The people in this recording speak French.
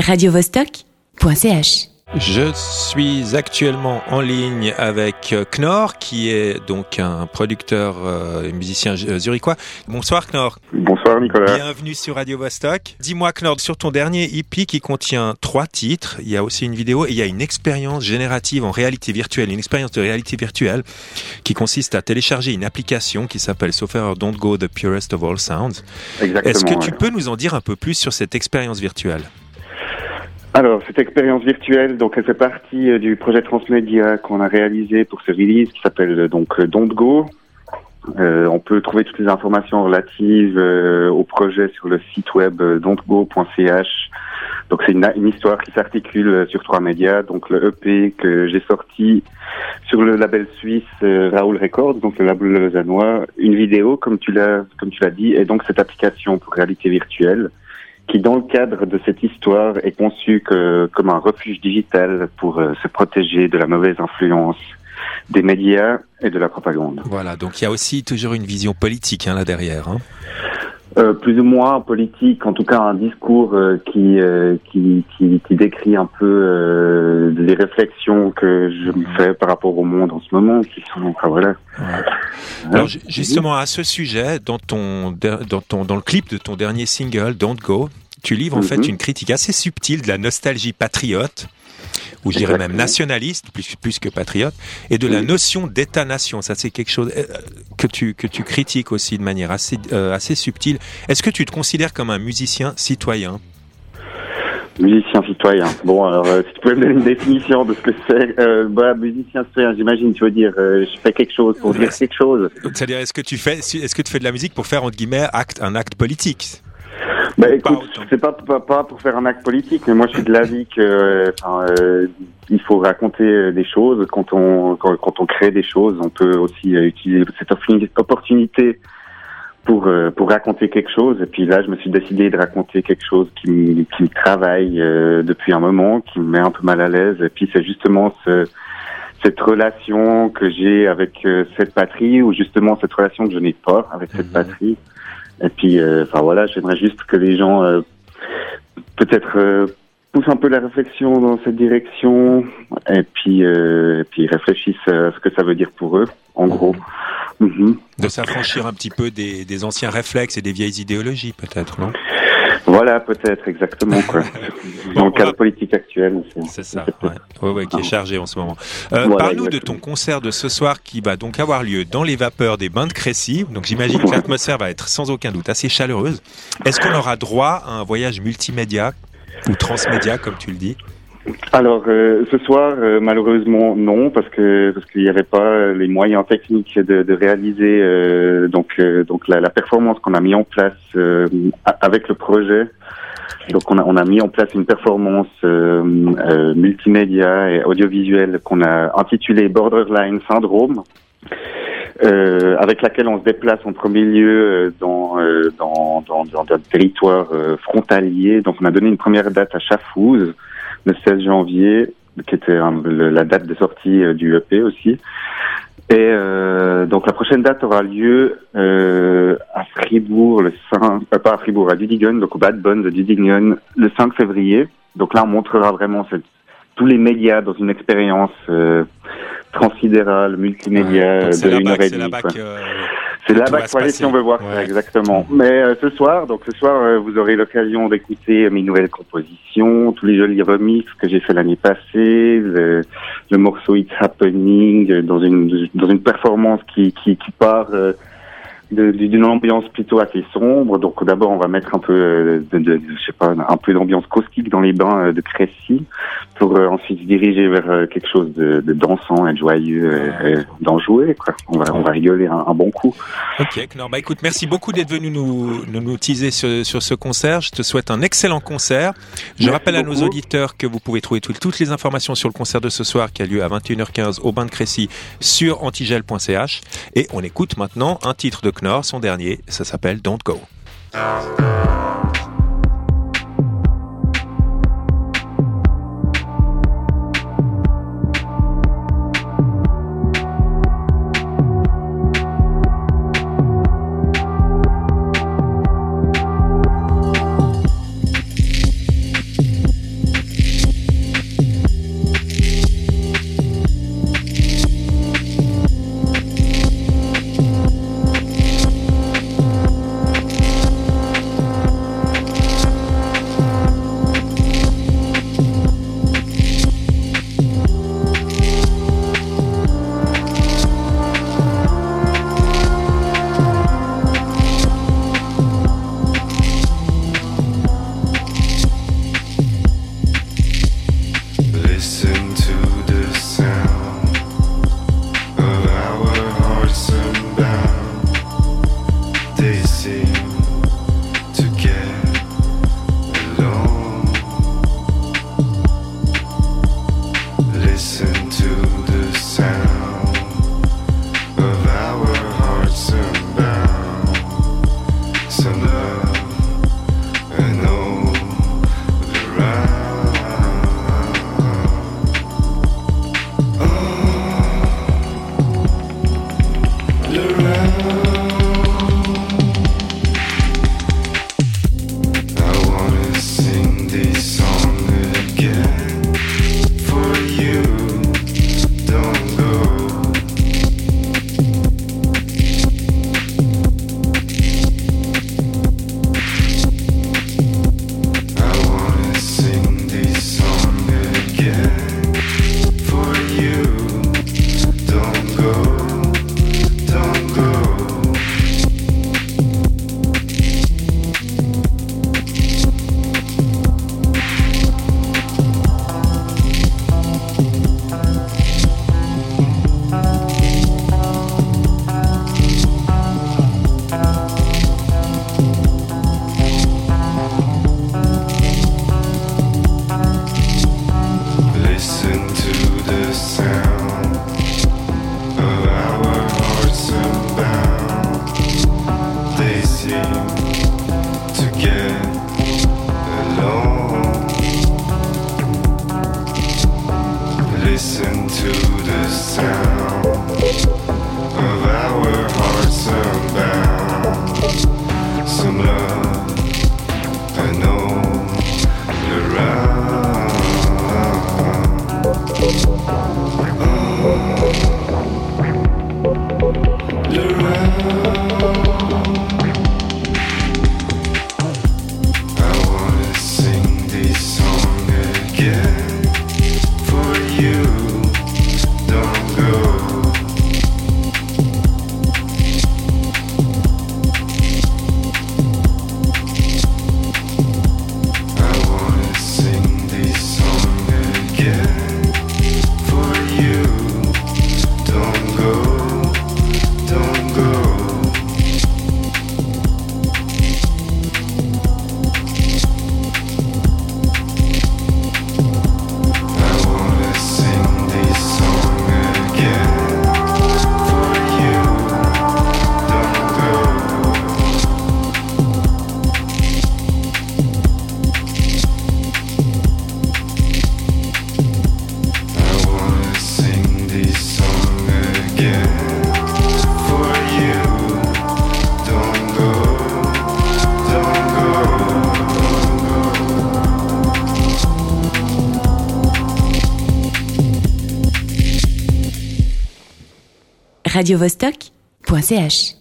radiovostok.ch. Je suis actuellement en ligne avec euh, Knorr, qui est donc un producteur euh, et musicien euh, zurichois. Bonsoir Knorr. Bonsoir Nicolas. Bienvenue sur Radio Vostok. Dis-moi Knorr, sur ton dernier EP qui contient trois titres, il y a aussi une vidéo et il y a une expérience générative en réalité virtuelle, une expérience de réalité virtuelle qui consiste à télécharger une application qui s'appelle Software Don't Go the Purest of All Sounds. Exactement. Est-ce que tu peux nous en dire un peu plus sur cette expérience virtuelle? Alors, cette expérience virtuelle, donc, elle fait partie euh, du projet transmédia qu'on a réalisé pour ce release qui s'appelle euh, donc euh, Don't Go. Euh, on peut trouver toutes les informations relatives au projet sur le site web don'tgo.ch. Donc c'est une, histoire qui s'articule sur trois médias. Donc le EP que j'ai sorti sur le label suisse Raoul Records, donc le label lausannois, une vidéo comme tu l'as comme tu l'as dit, et donc cette application pour réalité virtuelle qui, dans le cadre de cette histoire, est conçue que, comme un refuge digital pour euh, se protéger de la mauvaise influence des médias et de la propagande. Voilà, donc il y a aussi toujours une vision politique hein, là derrière. Hein. Euh, plus ou moins politique, en tout cas un discours euh, qui, euh, qui, qui, qui décrit un peu les réflexions que je me fais par rapport au monde en ce moment, qui sont, enfin voilà. Alors ju- justement à ce sujet, dans ton dans ton dans le clip de ton dernier single Don't Go, tu livres en Mhm. fait une critique assez subtile de la nostalgie patriote ou je dirais même nationaliste plus plus que patriote et de la notion d'État-nation. Ça c'est quelque chose euh, que tu que tu critiques aussi de manière assez euh, assez subtile. Est-ce que tu te considères comme un musicien citoyen? Musicien citoyen. Bon, alors, euh, si tu pouvais me donner une définition de ce que c'est, euh, bah, musicien citoyen, j'imagine, tu veux dire, euh, je fais quelque chose pour dire quelque chose. C'est-à-dire est-ce que tu fais est-ce que tu fais de la musique pour faire entre guillemets acte un acte politique? Bah écoute, c'est pas, pas pas pour faire un acte politique, mais moi je suis de l'avis que euh, enfin, euh, il faut raconter euh, des choses quand on quand, quand on crée des choses, on peut aussi euh, utiliser cette opportuni- opportunité pour pour raconter quelque chose. Et puis là, je me suis décidé de raconter quelque chose qui me, qui me travaille euh, depuis un moment, qui me met un peu mal à l'aise. Et puis c'est justement ce cette relation que j'ai avec euh, cette patrie, ou justement cette relation que je n'ai pas avec cette Mhm. patrie. Et puis, euh, enfin voilà, j'aimerais juste que les gens euh, peut-être euh, poussent un peu la réflexion dans cette direction, et puis, euh, et puis réfléchissent à ce que ça veut dire pour eux, en gros. Mhm. de s'affranchir un petit peu des, des anciens réflexes et des vieilles idéologies peut-être non? Voilà, peut-être exactement quoi. dans le cadre politique actuel. C'est ça, ouais. Ouais, ouais, qui est chargé en ce moment. Euh, Voilà, Parle-nous de ton concert de ce soir qui va donc avoir lieu dans les vapeurs des bains de Crécy. Donc j'imagine que l'atmosphère va être sans aucun doute assez chaleureuse. Est-ce qu'on aura droit à un voyage multimédia ou transmédia comme tu le dis? Alors euh, ce soir, euh, malheureusement non, parce que parce qu'il n'y avait pas les moyens techniques de, de réaliser euh, donc donc la, performance qu'on a mis en place avec le projet. Donc on a on a mis en place une performance multimédia et audiovisuelle qu'on a intitulée Borderline Syndrome. Avec laquelle on se déplace en premier lieu dans, dans, dans, dans un territoire frontalier. Donc on a donné une première date à Chafouz, le 16 janvier, qui était le- la date de sortie euh, du EP aussi. Et euh, donc la prochaine date aura lieu euh, à Fribourg, le 5, euh, pas à Fribourg, à Dudingen, donc au Bad Bones de Dudingen, le 5 février. Donc là, on montrera vraiment cette- tous les médias dans une expérience euh, transsidérale, multimédia C'est de une heure et demie. C'est là-bas va qu'il faut aller si on veut voir Ouais. ça, exactement. Mais euh, ce soir, donc ce soir, euh, vous aurez l'occasion d'écouter mes nouvelles compositions, tous les jolis remixes que j'ai fait l'année passée, le, le morceau It's Happening, euh, dans une dans une performance qui qui, qui part euh, d'une ambiance plutôt assez sombre. Donc d'abord, on va mettre un peu euh, de, de- je sais pas, un peu d'ambiance caustique dans les bains euh, de Crécy, pour euh, ensuite se diriger vers quelque chose de, de dansant et de joyeux, et, et d'enjoué. Quoi. On va on va rigoler un, un bon coup. Ok, Knorr. Bah écoute, merci beaucoup d'être venu nous, nous, nous teaser sur, sur ce concert. Je te souhaite un excellent concert. Je Merci rappelle à nos auditeurs que vous pouvez trouver tout- toutes les informations sur le concert de ce soir qui a lieu à 21h15 au Bain de Crécy sur antigel.ch. Et on écoute maintenant un titre de Knorr, son dernier. Ça s'appelle Don't Go. around. radiovostok.ch